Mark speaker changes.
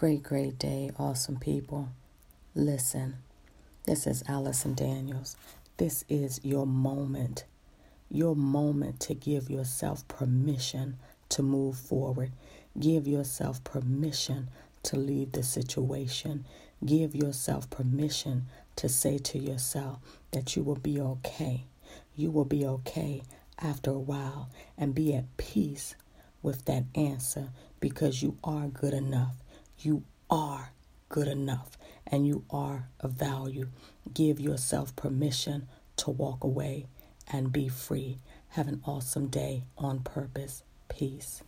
Speaker 1: Great, great day, awesome people. Listen, this is Allison Daniels. This is your moment, your moment to give yourself permission to move forward. Give yourself permission to leave the situation. Give yourself permission to say to yourself that you will be okay. You will be okay after a while and be at peace with that answer because you are good enough. You are good enough and you are of value. Give yourself permission to walk away and be free. Have an awesome day on purpose. Peace.